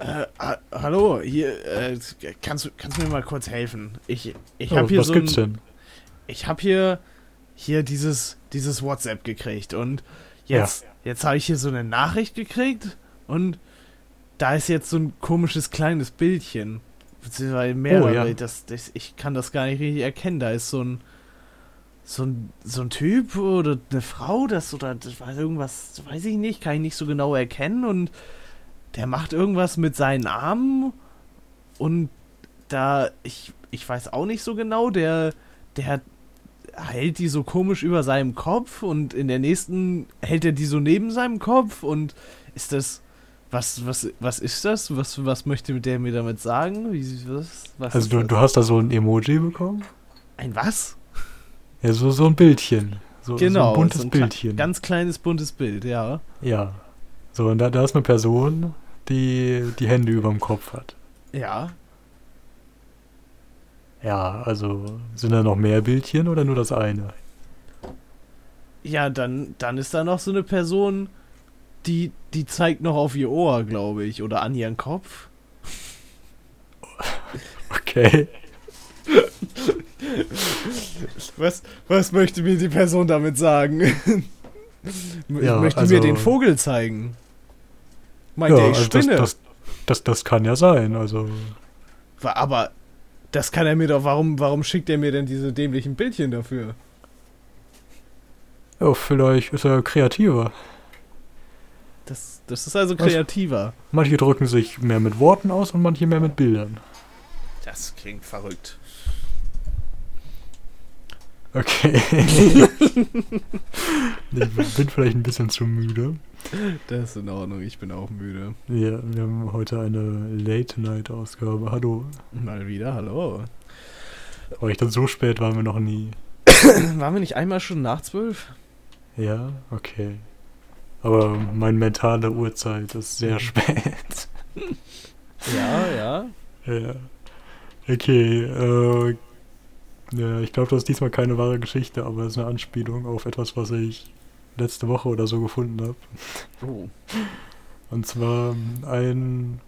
Äh, ha hallo, hier, äh, kannst, du, kannst du mir mal kurz helfen? Ich, ich Oh, habe hier was so gibt's ein, denn? ich habe hier, hier dieses, dieses WhatsApp gekriegt und jetzt, jetzt habe ich hier so eine Nachricht gekriegt und da ist jetzt so ein komisches kleines Bildchen. Beziehungsweise mehrere, ja. das, das, ich kann das gar nicht richtig erkennen. Da ist so ein, so ein, so ein Typ oder eine Frau, das oder das war irgendwas, weiß ich nicht, kann ich nicht so genau erkennen und der macht irgendwas mit seinen Armen und da, ich, ich weiß auch nicht so genau, der, der hält die so komisch über seinem Kopf und in der nächsten hält er die so neben seinem Kopf und ist das, was, was, was ist das? Was, was möchte der mir damit sagen? Wie, was, was Also du, du hast da so ein Emoji bekommen? Ein was? Ja, so, so ein Bildchen. So, Genau, so ein buntes so ein Bildchen. Ganz kleines buntes Bild, ja. ja. So, und da, da ist eine Person, die die Hände über dem Kopf hat. Ja. Ja, also sind da noch mehr Bildchen oder nur das eine? Ja, dann, dann ist da noch so eine Person, die, die zeigt noch auf ihr Ohr, glaube ich, oder an ihren Kopf. Okay. Was, was möchte mir die Person damit sagen? ich Ja, möchte also- mir den Vogel zeigen. Meint ja, er, ich also das, spinne? das, das, das kann ja sein. Also, Aber das kann er mir doch, warum, warum schickt er mir denn diese dämlichen Bildchen dafür? ja, vielleicht ist er kreativer. Das, das ist also kreativer. Manche drücken sich mehr mit Worten aus und manche mehr mit Bildern. Das klingt verrückt. Okay. ich bin vielleicht ein bisschen zu müde. Das ist in Ordnung, ich bin auch müde. Ja, wir haben heute eine Late-Night-Ausgabe. Hallo. Mal wieder, hallo. Aber ich dachte, so spät waren wir noch nie. Waren wir nicht einmal schon nach zwölf? Ja, okay. Aber meine mentale Uhrzeit ist sehr spät. Ja, ja. ja. Okay, äh, ja, ich glaube, das ist diesmal keine wahre Geschichte, aber es ist eine Anspielung auf etwas, was ich letzte Woche oder so gefunden habe. Oh. Und zwar ein,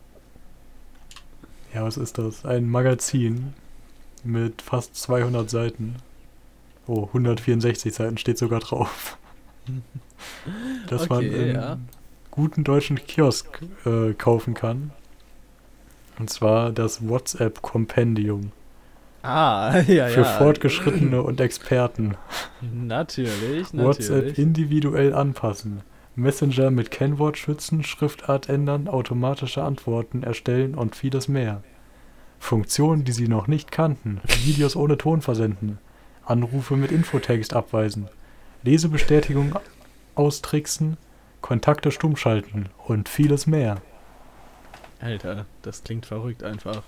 ja, was ist das? Ein Magazin mit fast 200 Seiten. Oh, 164 Seiten steht sogar drauf. Dass man Okay, in ja. guten deutschen Kiosk äh, kaufen kann. Und zwar das WhatsApp Kompendium Ah, ja, für ja. Fortgeschrittene und Experten. Natürlich, WhatsApp natürlich. individuell anpassen. Messenger mit Kennwort schützen, Schriftart ändern, automatische Antworten erstellen und vieles mehr. Funktionen, die Sie noch nicht kannten. Videos ohne Ton versenden. Anrufe mit Infotext abweisen. Lesebestätigung austricksen. Kontakte stumm schalten und vieles mehr. Alter, das klingt verrückt einfach.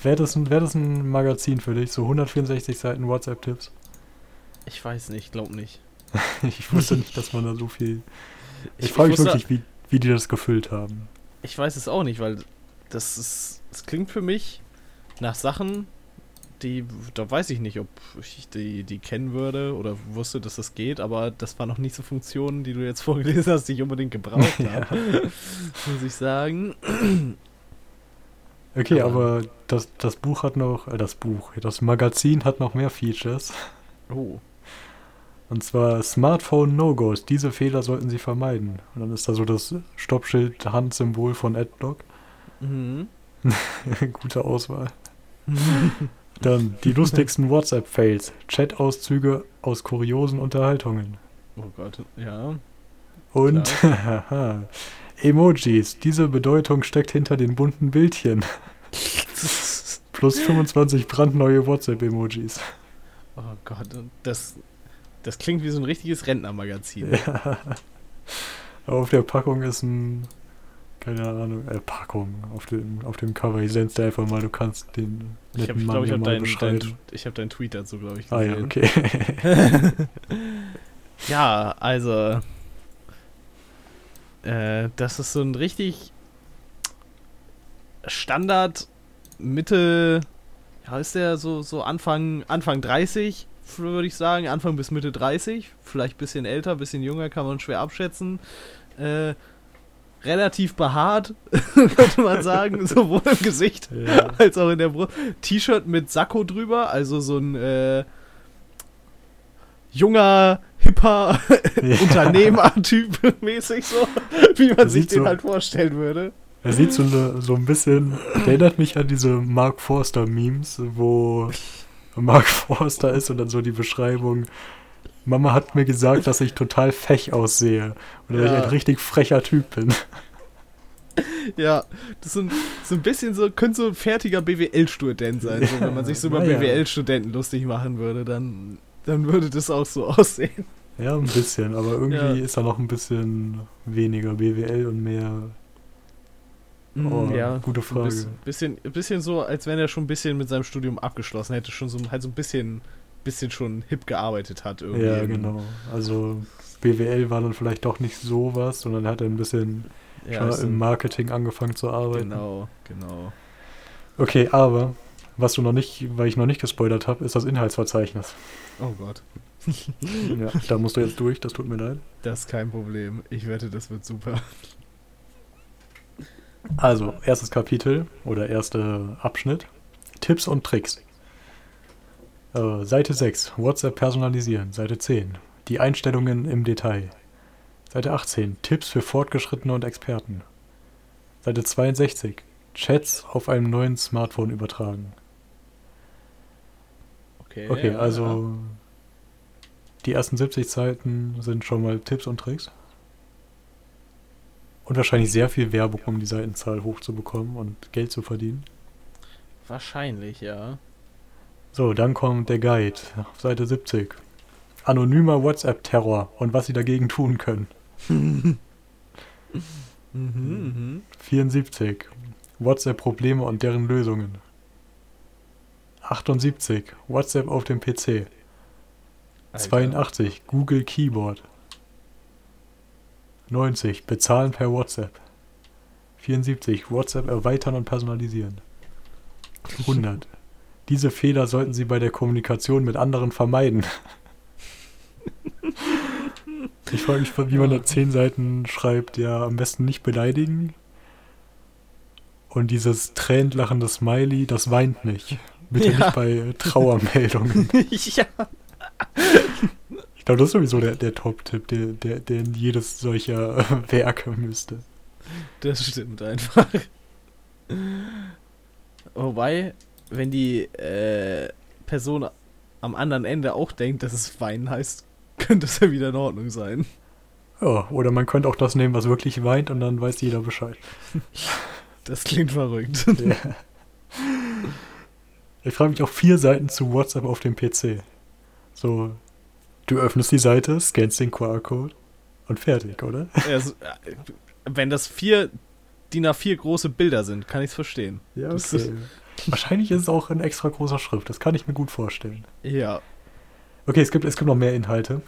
Wäre das, ein- wär das ein Magazin für dich? So 164 Seiten WhatsApp-Tipps? Ich weiß nicht, glaub nicht. Ich wusste nicht, dass man da so viel. Ich, Ich- frage ich mich wirklich, wie, wie die das gefüllt haben. Ich weiß es auch nicht, weil das ist. Es klingt für mich nach Sachen, die. Da weiß ich nicht, ob ich die, die kennen würde oder wusste, dass das geht, aber das waren noch nicht so Funktionen, die du jetzt vorgelesen hast, die ich unbedingt gebraucht habe. Muss ich sagen. Okay, Aber- aber das, das Buch hat noch, äh, das Buch, das Magazin hat noch mehr Features. Oh. Und zwar Smartphone No-Gos. Diese Fehler sollten Sie vermeiden. Und dann ist da so das Stoppschild, Handsymbol von Adblock. Mhm. Gute Auswahl. Dann die lustigsten WhatsApp-Fails. Chat-Auszüge aus kuriosen Unterhaltungen. Oh Gott, ja. Und Emojis. Diese Bedeutung steckt hinter den bunten Bildchen. Plus 25 brandneue WhatsApp-Emojis. Oh Gott, das, das klingt wie so ein richtiges Rentnermagazin. Ja. Auf der Packung ist ein. Keine Ahnung, äh, Packung. Auf dem, auf dem Cover. Ich send's dir einfach mal, du kannst den Ich netten glaube, ich, Mann glaub, ich habe mal deinen beschreiben. dein, ich hab deinen Tweet dazu, glaube ich, ah ja, gesehen. okay. Ja, also. Äh, das ist so ein richtig Standard Mitte. Ja, ist der so, so Anfang, Anfang 30, würde ich sagen. Anfang bis Mitte 30. Vielleicht ein bisschen älter, ein bisschen jünger, kann man schwer abschätzen. Äh, relativ behaart, könnte man sagen, sowohl im Gesicht Ja. als auch in der Brust. T-Shirt mit Sakko drüber, also so ein äh, junger, hipper Ja. Unternehmer-Typ mäßig so, wie man sich den so- halt vorstellen würde. Er sieht so, ne, so ein bisschen, erinnert mich an diese Mark Forster-Memes, wo Mark Forster ist und dann so die Beschreibung, Mama hat mir gesagt, dass ich total fech aussehe und dass ich Ja. ein richtig frecher Typ bin. Ja, das ist so ein, bisschen so, könnte so ein fertiger BWL-Student sein. So, wenn man sich so über Naja. BWL-Studenten lustig machen würde, dann, dann würde das auch so aussehen. Ja, ein bisschen, aber irgendwie Ja. ist er noch ein bisschen weniger BWL und mehr. Oh, gute Ein Frage. bisschen, bisschen, bisschen so, als wenn er schon ein bisschen mit seinem Studium abgeschlossen hätte, schon so halt so ein bisschen, bisschen schon hip gearbeitet hat irgendwie. Ja, genau. Also BWL war dann vielleicht doch nicht sowas, sondern er hat ein bisschen Ja, im Marketing angefangen zu arbeiten. genau, genau. Okay, aber was du noch nicht, weil ich noch nicht gespoilert habe, ist das Inhaltsverzeichnis. Oh Gott, ja, da musst du jetzt durch, das tut mir leid. das ist kein Problem. Ich wette, das wird super. Also, erstes Kapitel oder erster Abschnitt. Tipps und Tricks. Äh, Seite 6. WhatsApp personalisieren. Seite 10. Die Einstellungen im Detail. Seite 18. Tipps für Fortgeschrittene und Experten. Seite 62. Chats auf einem neuen Smartphone übertragen. Okay, Okay, ja, also die ersten 70 Seiten sind schon mal Tipps und Tricks. Und wahrscheinlich sehr viel Werbung, um die Seitenzahl hochzubekommen und Geld zu verdienen. ja. Wahrscheinlich, ja. So, dann kommt der Guide auf Seite 70. Anonymer WhatsApp-Terror und was sie dagegen tun können. Mhm, mhm. 74. WhatsApp-Probleme und deren Lösungen. 78. WhatsApp auf dem PC. Alter. 82. Google Keyboard. 90. Bezahlen per WhatsApp. 74. WhatsApp erweitern und personalisieren. 100. Diese Fehler sollten Sie bei der Kommunikation mit anderen vermeiden. Ich frage mich, wie man da 10 Seiten schreibt, ja, am besten nicht beleidigen. Und dieses tränend lachende Smiley, das weint nicht. Bitte Ja. nicht bei Trauermeldungen. ja. Ich glaube, das ist sowieso der, der Top-Tipp, der, der, der in jedes solcher äh, Werke müsste. Das stimmt einfach. Wobei, wenn die äh, Person am anderen Ende auch denkt, dass es weinen heißt, könnte es ja wieder in Ordnung sein. Ja, oder man könnte auch das nehmen, was wirklich weint und dann weiß jeder Bescheid. Das klingt verrückt. Ja. Ich frage mich auch vier Seiten zu WhatsApp auf dem PC. So, du öffnest die Seite, scannst den QR-Code und fertig, oder? Also, wenn das vier DIN A4 große Bilder sind, kann ich es verstehen. Ja, okay. Wahrscheinlich ist es auch in extra großer Schrift, das kann ich mir gut vorstellen. Ja. Okay, es gibt, es gibt noch mehr Inhalte.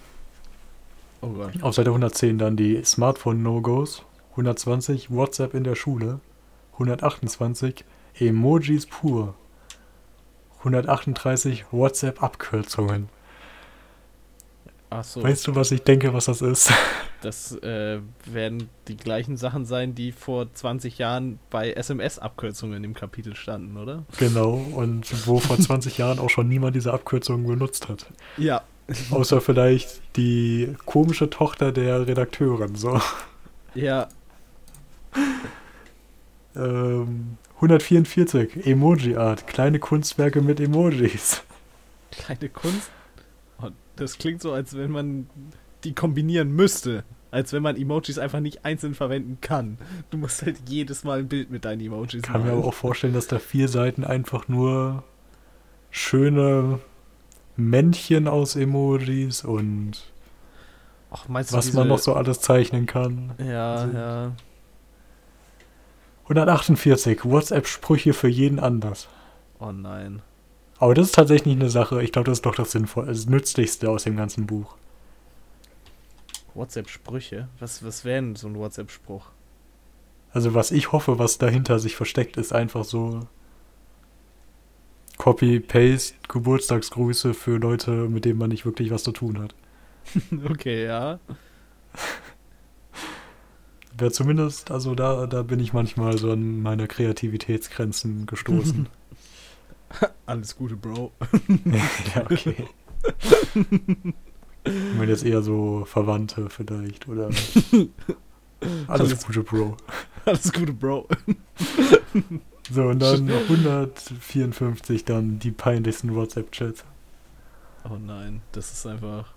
Oh Gott. Auf Seite 110 dann die Smartphone-No-Gos, 120 WhatsApp in der Schule, 128 Emojis pur, 138 WhatsApp-Abkürzungen. Achso, Weißt du, was ich denke, was das ist? das äh, werden die gleichen Sachen sein, die vor 20 Jahren bei SMS-Abkürzungen im Kapitel standen, oder? genau, und wo vor 20 Jahren auch schon niemand diese Abkürzungen benutzt hat. Ja. Außer vielleicht die komische Tochter der Redakteurin, so. Ja. Ähm, 144 Emoji-Art, kleine Kunstwerke mit Emojis. Kleine Kunst. Oh, das klingt so, als wenn man die kombinieren müsste. Als wenn man Emojis einfach nicht einzeln verwenden kann. Du musst halt jedes Mal ein Bild mit deinen Emojis Ich kann mir malen. aber auch vorstellen, dass da vier Seiten einfach nur schöne Männchen aus Emojis und Ach, was man noch so alles zeichnen kann. Ja, sind. ja. 148 WhatsApp-Sprüche für jeden anders. Oh nein. Aber das ist tatsächlich eine Sache, ich glaube, das ist doch das Sinnvoll, das Nützlichste aus dem ganzen Buch. WhatsApp-Sprüche? Was, was wäre denn so ein WhatsApp-Spruch? Also was ich hoffe, was dahinter sich versteckt, ist einfach so Copy-Paste, Geburtstagsgrüße für Leute, mit denen man nicht wirklich was zu tun hat. okay, ja. Wäre zumindest, also da, da bin ich manchmal so an meine Kreativitätsgrenzen gestoßen. Alles Gute, Bro. ja, okay. Ich meine jetzt eher so Verwandte vielleicht oder alles, Alles- Gute, Bro. Alles Gute, Bro. So, und dann 154 dann die peinlichsten WhatsApp-Chats. Oh nein, das ist einfach.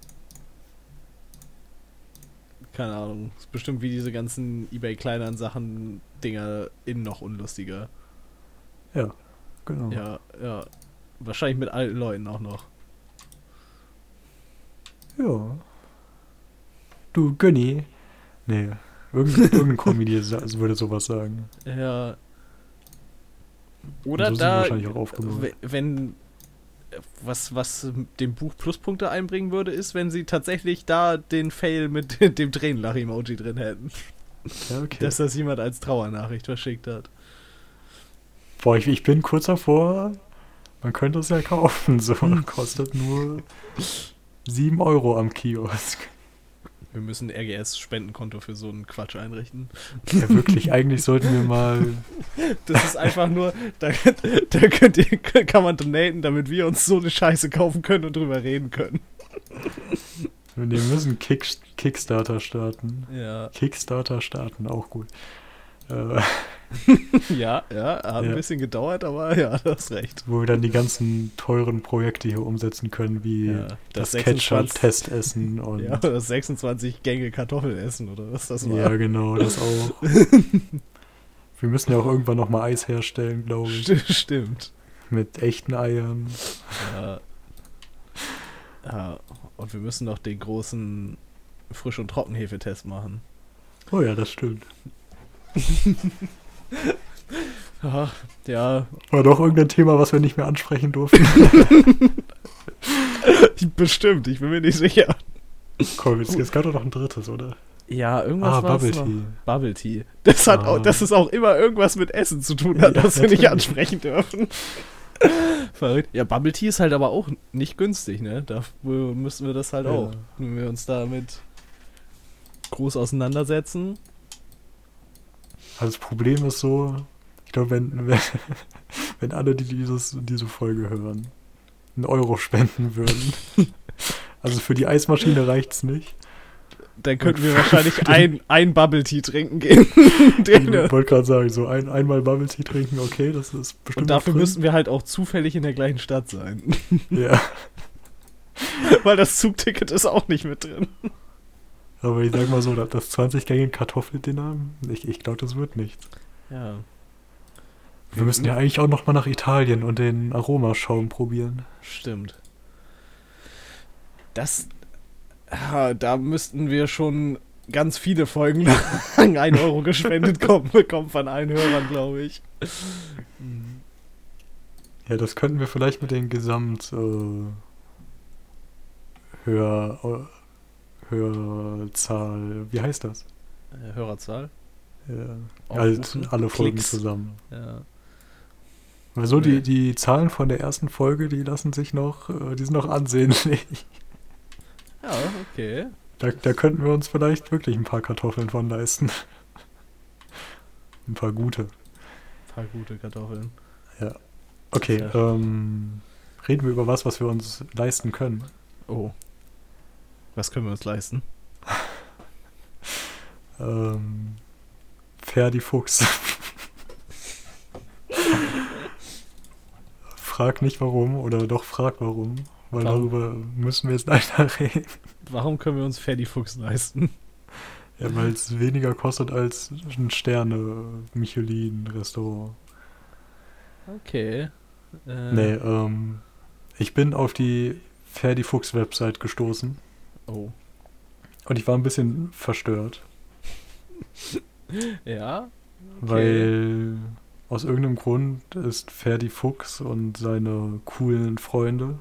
Keine Ahnung. Ist bestimmt wie diese ganzen eBay Kleinansachen Dinger innen noch unlustiger. Ja, genau. Ja, ja. Wahrscheinlich mit alten Leuten auch noch. Ja. Du, Gönni. Nee, irgendein, irgendein Comedy sa- würde sowas sagen. Ja. Oder so da, wenn was, was dem Buch Pluspunkte einbringen würde, ist, wenn sie tatsächlich da den Fail mit dem Tränenlach-Emoji drin hätten. Okay. Dass das jemand als Trauernachricht verschickt hat. Boah, ich, ich bin kurz davor. Man könnte es ja kaufen. So, Hm. kostet nur 7 Euro am Kiosk. Wir müssen ein RGS-Spendenkonto für so einen Quatsch einrichten. Ja, wirklich, eigentlich sollten wir mal. Das ist einfach nur, da, da könnt ihr, kann man donaten, damit wir uns so eine Scheiße kaufen können und drüber reden können. Wir müssen Kick, Kickstarter starten. Ja, Kickstarter starten, auch gut. Äh, ja, ja, hat Ja. ein bisschen gedauert, aber ja, du hast recht. wo wir dann die ganzen teuren Projekte hier umsetzen können, wie Ja, das, das 26 Ketchup-Testessen und. Ja, das 26 Gänge Kartoffeln essen oder was das war. Ja, genau, das auch. Wir müssen ja auch irgendwann nochmal Eis herstellen, glaube ich. St stimmt. Mit echten Eiern. Ja. ja. Und wir müssen noch den großen Frisch- und Trockenhefetest machen. Oh ja, das stimmt. Ja, ja, War doch irgendein Thema, was wir nicht mehr ansprechen durften. bestimmt, ich bin mir nicht sicher. Komm, jetzt, jetzt gab doch noch ein drittes, oder? Ja, irgendwas Ah, war's Bubble noch. Tea. Bubble Tea. Das hat Ah. auch, dass es auch immer irgendwas mit Essen zu tun hat, Ja, was wir nicht ansprechen dürfen. Verrückt. Ja, Bubble Tea ist halt aber auch nicht günstig, ne? Dafür müssen wir das halt Ja. auch. Wenn wir uns damit groß auseinandersetzen. Also das Problem ist so, ich glaube, wenn, wenn, wenn alle, die dieses, diese Folge hören, einen Euro spenden würden, also für die Eismaschine reicht's nicht. Dann könnten wir wahrscheinlich ein, ein Bubble Tea trinken gehen. Ich wollte gerade sagen, so ein, einmal Bubble Tea trinken, okay, das ist bestimmt Und dafür müssten wir halt auch zufällig in der gleichen Stadt sein. Ja, Weil das Zugticket ist auch nicht mit drin. Aber ich sag mal so, das- das 20-gängige Kartoffeldinner, ich, ich glaube, das wird nichts. Ja. Wir müssen ja eigentlich auch noch mal nach Italien und den Aromaschaum probieren. Stimmt. Das. Da müssten wir schon ganz viele Folgen lang 1 Euro gespendet kommen, bekommen von allen Hörern, glaube ich. Ja, das könnten wir vielleicht mit den Gesamt äh, Hör, äh, Hörzahl, wie heißt das? Äh, Hörerzahl? Ja, halt alle Folgen Klicks. zusammen. Ja. Weil so Nee. die, die Zahlen von der ersten Folge, die lassen sich noch, äh, die sind noch ansehnlich. Ja, okay. Da, da könnten wir uns vielleicht wirklich ein paar Kartoffeln von leisten. ein paar gute. Ein paar gute Kartoffeln. Okay, Ja. ähm, reden wir über was, was wir uns leisten können. Oh. Was können wir uns leisten? Ähm, Ferdi Fuchs. frag nicht warum oder doch frag warum, weil Warum? darüber müssen wir jetzt leider reden. Warum können wir uns Ferdi Fuchs leisten? Ja, weil es weniger kostet als ein Sterne-Michelin-Restaurant. Okay. Äh, Nee, ähm, ich bin auf die Ferdi Fuchs Website gestoßen Oh. und ich war ein bisschen verstört, Ja? weil aus irgendeinem Grund ist Ferdi Fuchs und seine coolen Freunde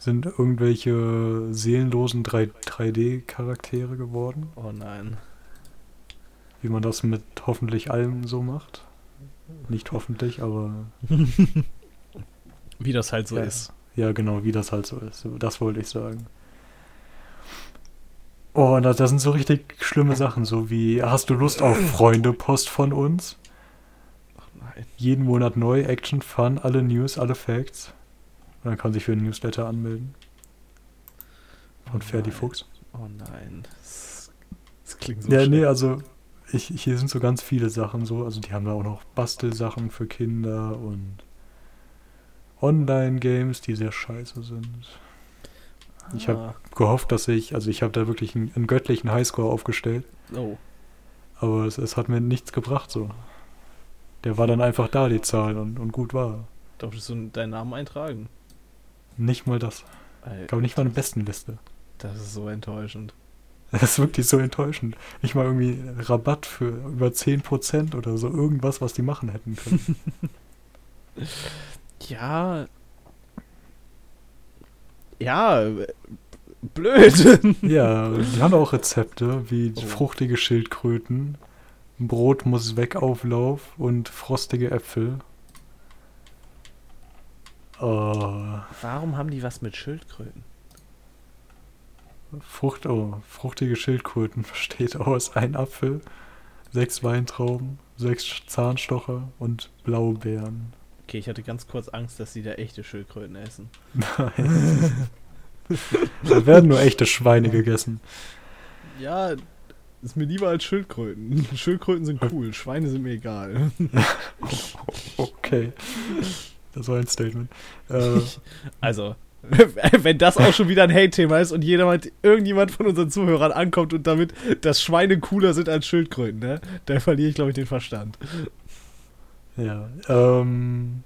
sind irgendwelche seelenlosen 3 3D-Charaktere geworden, Oh nein. wie man das mit hoffentlich allem so macht. Nicht hoffentlich, aber Wie das halt so Ja. ist. ja, genau, wie das halt so ist. Das wollte ich sagen. Oh, und da, da sind so richtig schlimme Sachen, so wie, hast du Lust auf Freunde-Post von uns? Nein. Jeden Monat neu, Action, Fun, alle News, alle Facts. Und dann kann sich für den Newsletter anmelden. Von Oh Ferdi. Fuchs. Oh nein. Das, das klingt so Ja, schlimm. nee, also ich, hier sind so ganz viele Sachen so. Also die haben da auch noch Bastelsachen für Kinder und Online-Games, die sehr scheiße sind. Ich habe Ah, gehofft, dass ich, also ich habe da wirklich einen, einen göttlichen Highscore aufgestellt, Oh. aber es, es hat mir nichts gebracht so. Der war dann einfach da, die Zahl, und, und gut war. Darfst du deinen Namen eintragen? Nicht mal das. Ich glaube nicht mal eine Bestenliste. Das ist so enttäuschend. Das ist wirklich so enttäuschend. Nicht mal irgendwie Rabatt für über 10% oder so. Irgendwas, was die machen hätten können. Ja. Ja. Blöd. ja, die haben auch Rezepte wie Oh. fruchtige Schildkröten, Brot muss weg Auflauf und frostige Äpfel. Oh, Warum haben die was mit Schildkröten? Frucht, oh, fruchtige Schildkröten besteht aus ein Apfel, sechs Weintrauben, sechs Zahnstocher und Blaubeeren. Okay, ich hatte ganz kurz Angst, dass sie da echte Schildkröten essen. Nein. da werden nur echte Schweine gegessen. Ja, ist mir lieber als Schildkröten. Schildkröten sind cool, Schweine sind mir egal. Okay. Das war ein Statement. Äh, Also, wenn das auch schon wieder ein Hate-Thema ist und jemand, irgendjemand von unseren Zuhörern ankommt und damit, dass Schweine cooler sind als Schildkröten, ne? Da verliere ich, glaube ich, den Verstand. Ja. Ähm,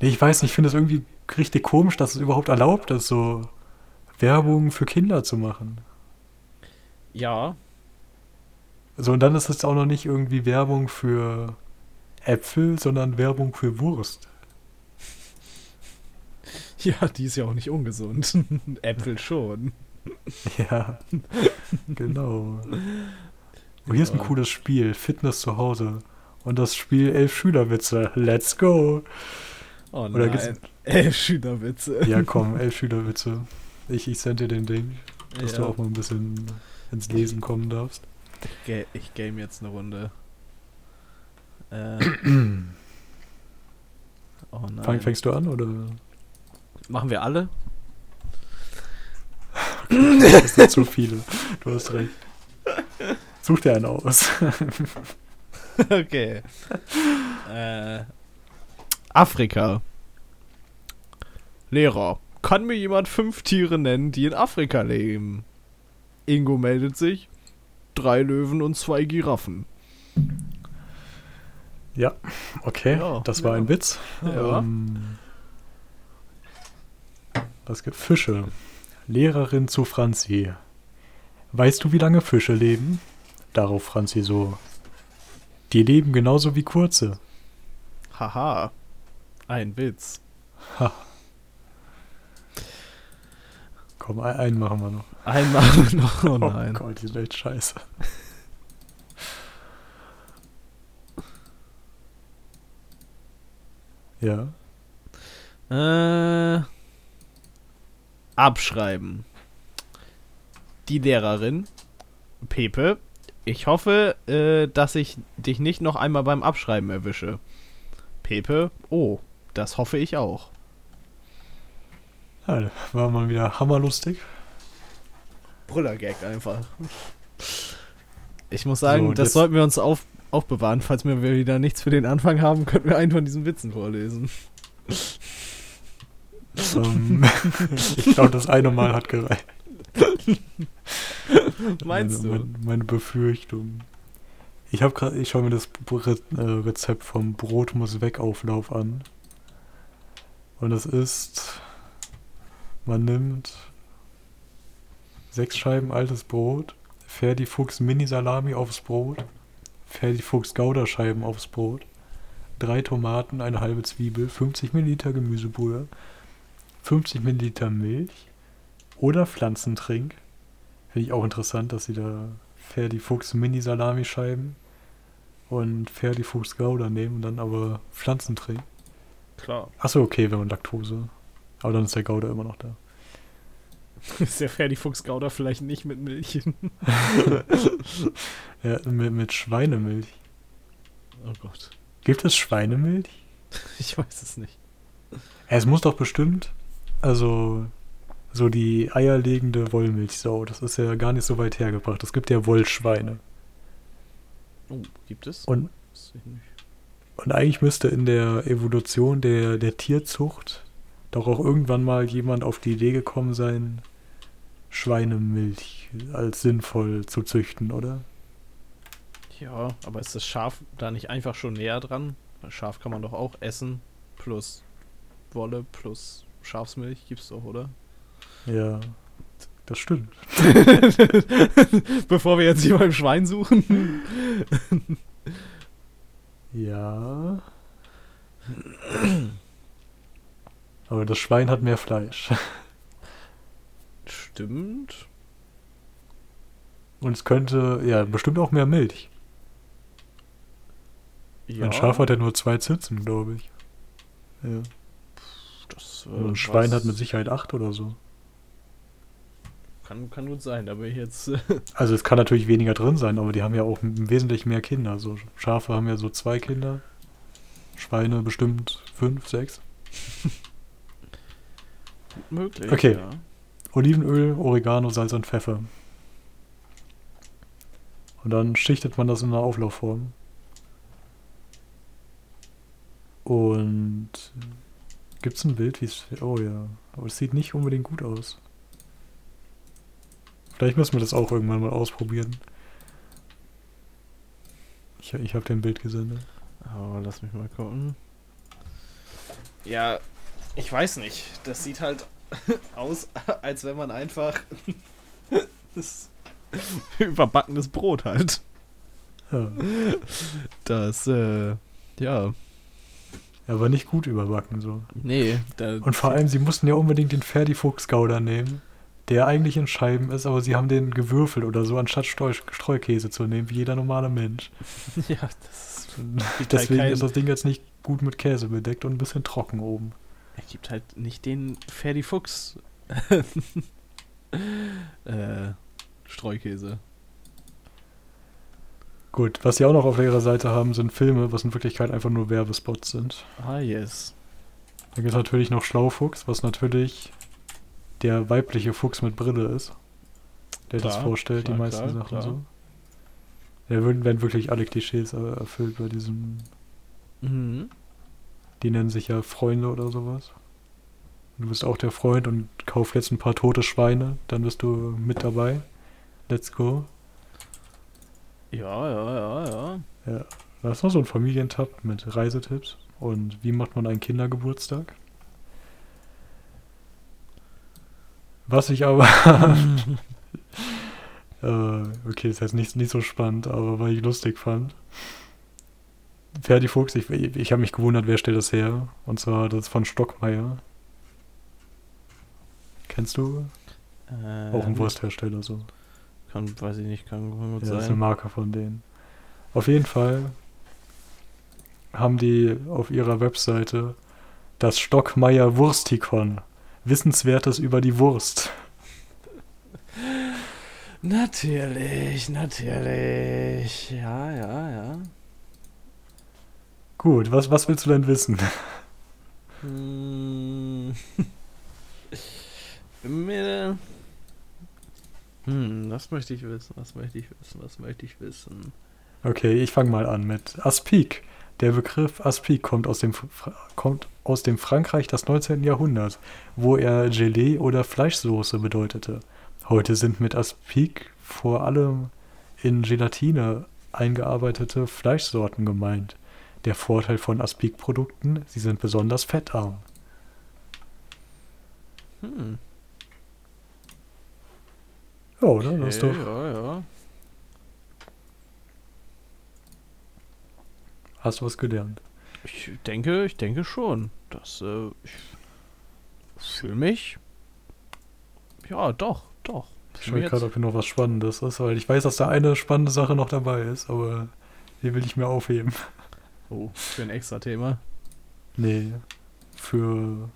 nee, ich weiß nicht, ich finde es irgendwie richtig komisch, dass es überhaupt erlaubt ist, so Werbung für Kinder zu machen. Ja, So, und dann ist es auch noch nicht irgendwie Werbung für Äpfel, sondern Werbung für Wurst. ja, die ist ja auch nicht ungesund. Äpfel schon. Ja, genau. Oh, hier ist ein cooles Spiel, Fitness zu Hause. Und das Spiel Elf Schülerwitze. Let's go! Oh Oder nein. gibt's- Elf Schülerwitze. Ja, komm, elf Schülerwitze. Ich, ich sende dir den Ding, dass du Ja. auch mal ein bisschen ins Lesen kommen darfst. Ich game jetzt eine Runde. Äh, oh nein. Fang, fängst du an oder? Machen wir alle? Das sind zu viele. Du hast recht. Such dir einen aus. okay. äh, Afrika. Lehrer. Kann mir jemand fünf Tiere nennen, die in Afrika leben? Ingo meldet sich. Drei Löwen und zwei Giraffen. Ja, okay. Ja, das war ja. ein Witz. Ja. Ähm, was gibt Fische? Lehrerin zu Franzi. Weißt du, wie lange Fische leben? Darauf Franzi so. Die leben genauso wie kurze. Haha. Ein Witz. Komm, ein- einen machen wir noch. Einmal noch. Oh nein. Oh Gott, die echt scheiße. Ja. Äh, abschreiben. Die Lehrerin, Pepe, ich hoffe, äh, dass ich dich nicht noch einmal beim Abschreiben erwische. Pepe, oh, das hoffe ich auch. ja. War mal wieder hammerlustig. Brüllergag einfach. Ich muss sagen, So, das sollten wir uns auf, aufbewahren. Falls wir wieder nichts für den Anfang haben, könnten wir einen von diesen Witzen vorlesen. ähm, ich glaube, das eine Mal hat gereicht. Meinst meine, du? Meine, meine Befürchtung. Ich habe gerade, ich schaue mir das äh, Rezept vom Brot muss weg Auflauf an. Und es ist, man nimmt sechs Scheiben altes Brot, Ferdi Fuchs Mini Salami aufs Brot, Ferdi Fuchs Gouda-Scheiben aufs Brot, drei Tomaten, eine halbe Zwiebel, 50 Milliliter Gemüsebrühe, 50 Milliliter Milch oder Pflanzentrink. Finde ich auch interessant, dass sie da Ferdi Fuchs Mini-Salami-Scheiben und Ferdi Fuchs Gouda nehmen und dann aber Ist der Ferdi-Fuchs-Gouda vielleicht nicht mit Milch? Ja, mit, mit Schweinemilch. oh Gott. Gibt es Schweinemilch? Ich weiß es nicht. Es muss doch bestimmt, also so die eierlegende Wollmilchsau, das ist ja gar nicht so weit hergebracht. Es gibt ja Wollschweine. Oh, gibt es? Und, und eigentlich müsste in der Evolution der, der Tierzucht doch auch irgendwann mal jemand auf die Idee gekommen sein, Schweinemilch als sinnvoll zu züchten, oder? Ja, aber ist das Schaf da nicht einfach schon näher dran? Schaf kann man doch auch essen. Plus Wolle plus Schafsmilch gibt's doch, oder? Ja, das stimmt. Bevor wir jetzt hier beim Schwein suchen. Ja. Aber das Schwein hat mehr Fleisch. Stimmt. Und es könnte, ja, bestimmt auch mehr Milch. Ja, Ein Schaf hat ja nur zwei Zitzen, glaube ich. Ja. das, Und äh, ein Schwein hat mit Sicherheit acht oder so. Kann, kann gut sein, aber jetzt. Also es kann natürlich weniger drin sein, aber die haben ja auch wesentlich mehr Kinder. So Schafe haben ja so zwei Kinder. Schweine bestimmt fünf, sechs. möglich. Okay. Ja. Olivenöl, Oregano, Salz und Pfeffer. Und dann schichtet man das in einer Auflaufform. Und gibt es ein Bild, wie es. Oh ja, aber es sieht nicht unbedingt gut aus. Vielleicht müssen wir das auch irgendwann mal ausprobieren. Ich, ich habe dir ein Bild gesendet. Aber lass mich mal gucken. Ja, ich weiß nicht. Das sieht halt aus, als wenn man einfach das überbackenes Brot halt. Ja. Das, äh, ja. Aber nicht gut überbacken so. Nee, da, Und vor allem, sie mussten ja unbedingt den Ferdi-Fuchs-Gouda nehmen, der eigentlich in Scheiben ist, aber sie haben den gewürfelt oder so, anstatt Streu Streukäse zu nehmen, wie jeder normale Mensch. ja, das ist, halt Deswegen kein- ist das Ding jetzt nicht gut mit Käse bedeckt und ein bisschen trocken oben. er gibt halt nicht den Ferdi Fuchs äh, Streukäse. Gut, was sie auch noch auf ihrer Seite haben, sind Filme, was in Wirklichkeit einfach nur Werbespots sind. Ah, yes. Da gibt es natürlich noch Schlaufuchs, was natürlich der weibliche Fuchs mit Brille ist. Der das Klar, vorstellt, klar, die meisten klar, Sachen so. Da werden wirklich alle Klischees erfüllt bei diesem Mhm. Die nennen sich ja Freunde oder sowas. Du bist auch der Freund und kauf jetzt ein paar tote Schweine, dann bist du mit dabei. Let's go. Ja, ja, ja, ja. Ja. Da ist noch so ein Familientab mit Reisetipps und wie macht man einen Kindergeburtstag. Was ich aber. äh, okay, ist jetzt nicht, nicht so spannend, aber weil ich lustig fand. Ferdi Fuchs, ich, ich habe mich gewundert, wer stellt das her? Und zwar das von Stockmeier. Kennst du? Ähm, Auch ein Wursthersteller so. Kann, weiß ich nicht, kann, gut Ja, das ist eine sein. Marke von denen. Auf jeden Fall haben die auf ihrer Webseite das Stockmeier Wurstikon. Wissenswertes über die Wurst. Natürlich, natürlich. Ja, ja, ja. Gut, was, was willst du denn wissen? Hm. Hm, was möchte ich wissen? Was möchte ich wissen? Was möchte ich wissen? Okay, ich fange mal an mit Aspic. Der Begriff Aspic kommt aus, dem, kommt aus dem Frankreich des 19. Jahrhunderts, wo er Gelee oder Fleischsoße bedeutete. Heute sind mit Aspic vor allem in Gelatine eingearbeitete Fleischsorten gemeint. Der Vorteil von Aspic-Produkten, sie sind besonders fettarm. Hm. Ja, oder? Das ist okay, doch, ja, ja. Hast du was gelernt. Ich denke, ich denke schon. Das, äh, ich fühle mich. Ja, doch, doch. Ich schaue gerade, ob hier noch was Spannendes ist, weil ich weiß, dass da eine spannende Sache noch dabei ist, aber die will ich mir aufheben. Oh, für ein extra Thema. Nee, für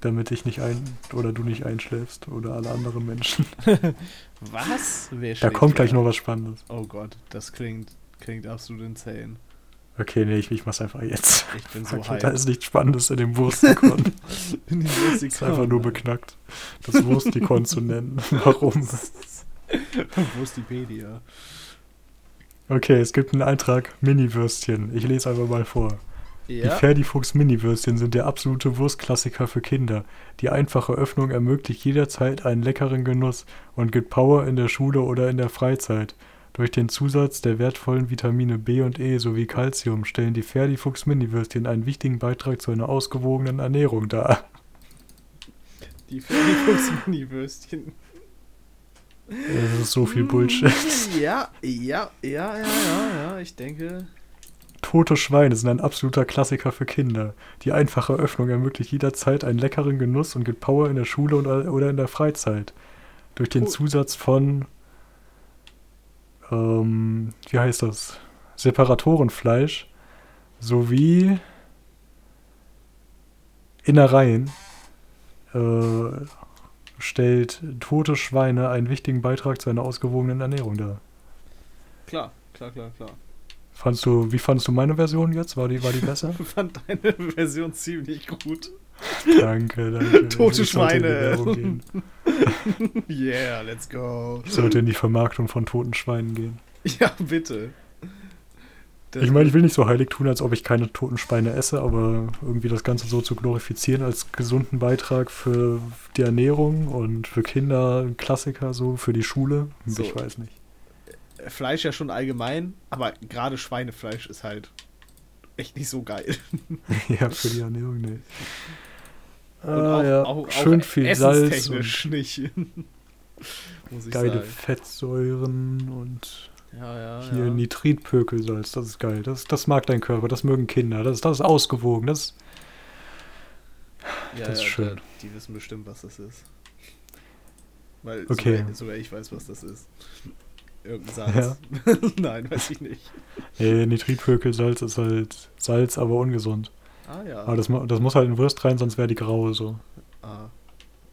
damit ich nicht ein oder du nicht einschläfst oder alle anderen Menschen. Was? Wer Da kommt gleich noch was Spannendes. Oh Gott, das klingt, klingt absolut insane. Okay, nee, ich, ich mach's einfach jetzt. Ich bin so Okay, da hyped. ist nichts Spannendes in dem Wurstikon. In die Das ist einfach nur beknackt, das Wurstikon zu nennen. Warum? Wurstipedia. Okay, es gibt einen Eintrag Mini-Würstchen. Ich lese einfach mal vor. Die Ja, Ferdifuchs Mini-Würstchen sind der absolute Wurstklassiker für Kinder. Die einfache Öffnung ermöglicht jederzeit einen leckeren Genuss und gibt Power in der Schule oder in der Freizeit. Durch den Zusatz der wertvollen Vitamine B und E sowie Calcium stellen die Ferdifuchs Mini-Würstchen einen wichtigen Beitrag zu einer ausgewogenen Ernährung dar. die Ferdifuchs-Mini-Würstchen. Das ist so viel Bullshit. Ja, ja, ja, ja, ja, ja, ich denke. Tote Schweine sind ein absoluter Klassiker für Kinder. Die einfache Öffnung ermöglicht jederzeit einen leckeren Genuss und gibt Power in der Schule oder in der Freizeit. Durch den. Zusatz von, ähm, wie heißt das? Separatorenfleisch sowie Innereien äh, stellt tote Schweine einen wichtigen Beitrag zu einer ausgewogenen Ernährung dar. Klar, klar, klar, klar. Fandst du, wie fandst du meine Version jetzt? War die, war die besser? Ich fand deine Version ziemlich gut. Danke, danke. Tote Schweine. Yeah, let's go. Ich sollte in die Vermarktung von toten Schweinen gehen. Ja, bitte. Das- Ich meine, ich will nicht so heilig tun, als ob ich keine toten Schweine esse, aber irgendwie das Ganze so zu glorifizieren als gesunden Beitrag für die Ernährung und für Kinder ein Klassiker so, für die Schule. So. Ich weiß nicht. Fleisch ja schon allgemein, aber gerade Schweinefleisch ist halt echt nicht so geil. ja, für die Ernährung, nee. Und Ah, ja. auch, auch Schön viel Salz und nicht. Muss ich geile sagen. Fettsäuren und Ja, ja, hier ja. Nitritpökelsalz. Das ist geil. Das, das mag dein Körper, das mögen Kinder. Das, das ist ausgewogen. Das das ist ja, schön. da- Die wissen bestimmt, was das ist. Weil Okay. sogar, sogar ich weiß, was das ist. Irgendein Salz. Nein, weiß ich nicht. Nee, Nitritpökelsalz ist halt Salz, aber ungesund. Ah ja. Aber das, das muss halt in Wurst rein, sonst wäre die grau so. ah.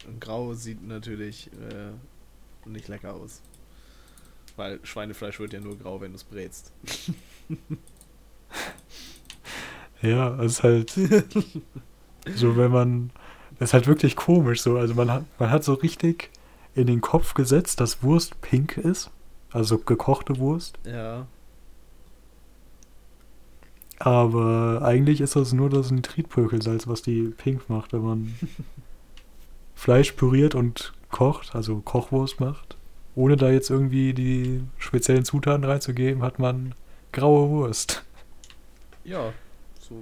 Und Grau sieht natürlich äh, nicht lecker aus. Weil Schweinefleisch wird ja nur grau, wenn du es brätst. Ja, es ist halt so, wenn man. Es ist halt wirklich komisch so. Also man hat, man hat so richtig in den Kopf gesetzt, dass Wurst pink ist. Also gekochte Wurst. Ja. Aber eigentlich ist das nur das Nitritpökelsalz, was die pink macht, wenn man Fleisch püriert und kocht, also Kochwurst macht. Ohne da jetzt irgendwie die speziellen Zutaten reinzugeben, hat man graue Wurst. Ja. So.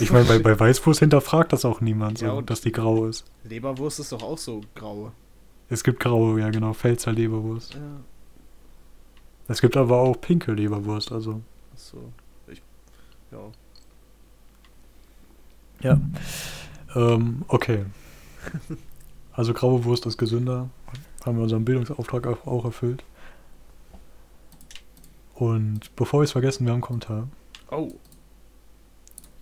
Ich meine, bei, bei Weißwurst hinterfragt das auch niemand, so, Ja, dass die grau ist. Leberwurst ist doch auch so grau. Es gibt graue, ja genau, Pfälzer Leberwurst. Ja. Es gibt aber auch pinke Leberwurst, also. So. Ich. Ja. Ja. Ähm, okay. Also graue Wurst ist gesünder. Haben wir unseren Bildungsauftrag auch, erfüllt. Und bevor wir es vergessen, wir haben einen Kommentar. Oh.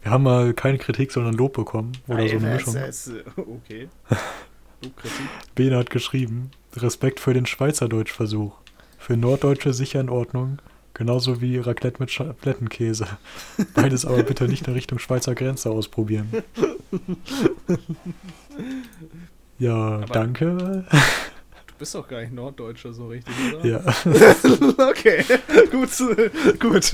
Wir haben mal keine Kritik, sondern Lob bekommen. Oder so eine Alter, Mischung. es- es- Okay. Oh, Kritik. Bene hat geschrieben, Respekt für den Schweizerdeutsch-Versuch. Für Norddeutsche sicher in Ordnung. Genauso wie Raclette mit Schablettenkäse. Beides aber bitte nicht in Richtung Schweizer Grenze ausprobieren. Ja, Aber- danke. Du bist doch gar nicht Norddeutscher so richtig, oder? Ja. okay. gut. Gut.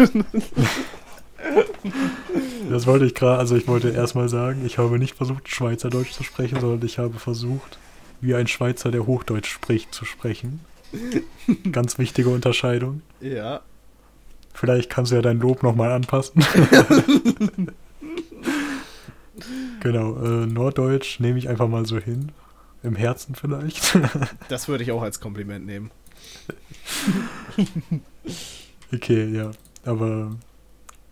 Das wollte ich gerade, also ich wollte erstmal sagen, ich habe nicht versucht, Schweizerdeutsch zu sprechen, sondern ich habe versucht, wie ein Schweizer, der Hochdeutsch spricht, zu sprechen. Ganz wichtige Unterscheidung. ja. Vielleicht kannst du ja dein Lob nochmal anpassen. genau, äh, Norddeutsch nehme ich einfach mal so hin. Im Herzen vielleicht. Das würde ich auch als Kompliment nehmen. okay, ja. Aber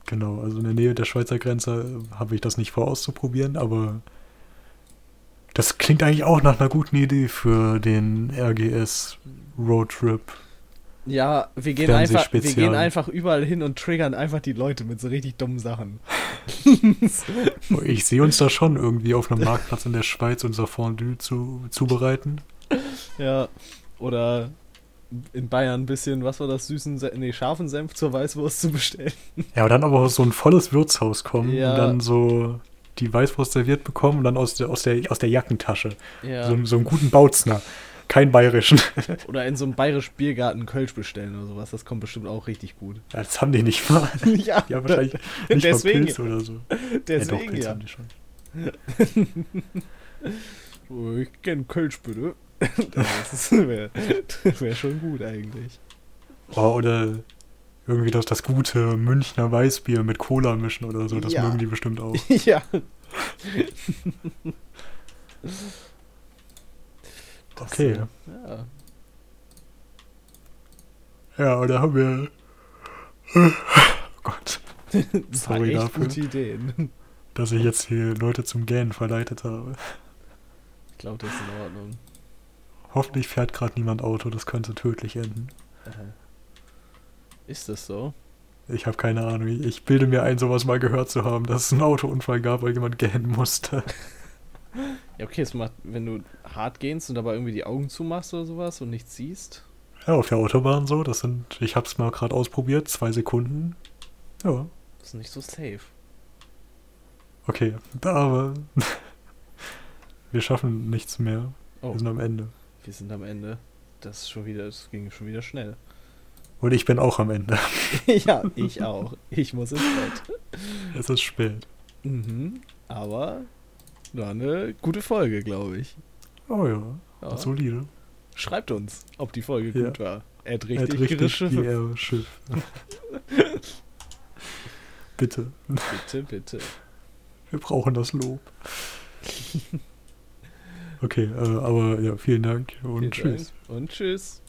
genau, also in der Nähe der Schweizer Grenze äh, habe ich das nicht vor auszuprobieren, aber das klingt eigentlich auch nach einer guten Idee für den RGS Roadtrip Ja, wir gehen, einfach, wir gehen einfach überall hin und triggern einfach die Leute mit so richtig dummen Sachen. Ich sehe uns da schon irgendwie auf einem Marktplatz in der Schweiz unser Fondue zu, zubereiten. Ja, oder in Bayern ein bisschen, was war das, süßen, nee, scharfen Senf zur Weißwurst zu bestellen. Ja, aber dann aber aus so ein volles Wirtshaus kommen Ja. und dann so die Weißwurst serviert bekommen und dann aus der, aus der, aus der Jackentasche. Ja. So, so einen guten Bautzner. Kein bayerischen. Oder in so einem bayerischen Biergarten Kölsch bestellen oder sowas. Das kommt bestimmt auch richtig gut. Ja, das haben die nicht mal. ja, Ja, wahrscheinlich nicht Deswegen- mal Pilze oder so. deswegen ja, doch, Pilze ja. haben die schon. Oh, ich kenn Kölsch bitte. das wäre wär schon gut eigentlich. Oh, oder irgendwie das, das gute Münchner Weißbier mit Cola mischen oder so. Das Ja. mögen die bestimmt auch. ja. Das, Okay. Ja. Ja, oder haben wir. Oh Gott, Das Sorry waren echt dafür. gute Ideen. dass ich jetzt hier Leute zum Gähnen verleitet habe. Ich glaube, das ist in Ordnung. Hoffentlich fährt gerade niemand Auto, das könnte tödlich enden. Äh, Ist das so? Ich habe keine Ahnung. Ich bilde mir ein, sowas mal gehört zu haben, dass es einen Autounfall gab, weil jemand gähnen musste. Ja, okay, es macht, wenn du hart gehst und dabei irgendwie die Augen zumachst oder sowas und nichts siehst. Ja, auf der Autobahn so. Das sind, ich habe es mal gerade ausprobiert, zwei Sekunden. Ja, Das ist nicht so safe. okay. Aber wir schaffen nichts mehr. Oh, Wir sind am Ende. wir sind am Ende. Das ist schon wieder, das ging schon wieder schnell. Und ich bin auch am Ende. ja, ich auch. Ich muss ins Bett. Es ist spät. Mhm. Aber war eine gute Folge, glaube ich. Oh ja, Ja. solide. Schreibt uns, ob die Folge Ja. gut war. Er richtig, richtig richtig er Schiff. Bitte. Bitte, bitte. Wir brauchen das Lob. Okay, äh, aber ja, vielen Dank und Vielen tschüss. Dank Und tschüss.